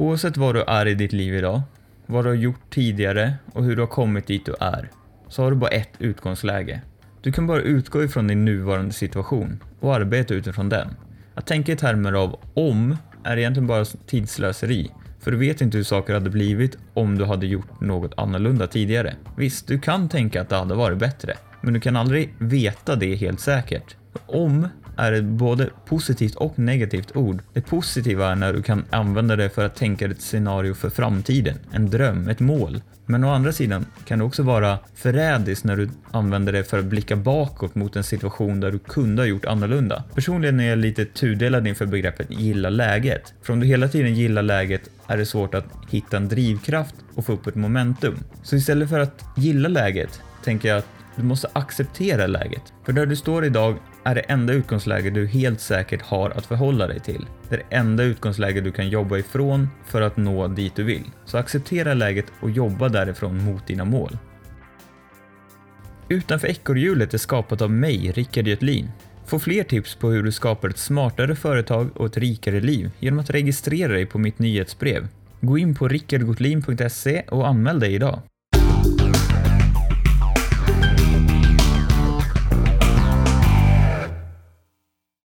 Oavsett var du är i ditt liv idag, vad du har gjort tidigare och hur du har kommit dit du är, så har du bara ett utgångsläge. Du kan bara utgå ifrån din nuvarande situation och arbeta utifrån den. Att tänka i termer av om är egentligen bara tidslöseri, för du vet inte hur saker hade blivit om du hade gjort något annorlunda tidigare. Visst, du kan tänka att det hade varit bättre, men du kan aldrig veta det helt säkert. Om är ett både positivt och negativt ord. Det positiva är när du kan använda det för att tänka ett scenario för framtiden, en dröm, ett mål. Men å andra sidan kan det också vara förrädiskt när du använder det för att blicka bakåt mot en situation där du kunde ha gjort annorlunda. Personligen är jag lite tudelad inför begreppet gilla läget. För om du hela tiden gillar läget är det svårt att hitta en drivkraft och få upp ett momentum. Så istället för att gilla läget tänker jag att du måste acceptera läget. För där du står idag är det enda utgångsläge du helt säkert har att förhålla dig till. Det är det enda utgångsläge du kan jobba ifrån för att nå dit du vill. Så acceptera läget och jobba därifrån mot dina mål. Utanför ekorrhjulet är skapat av mig, Rickard Götlin. Få fler tips på hur du skapar ett smartare företag och ett rikare liv genom att registrera dig på mitt nyhetsbrev. Gå in på rickardgotlin.se och anmäl dig idag.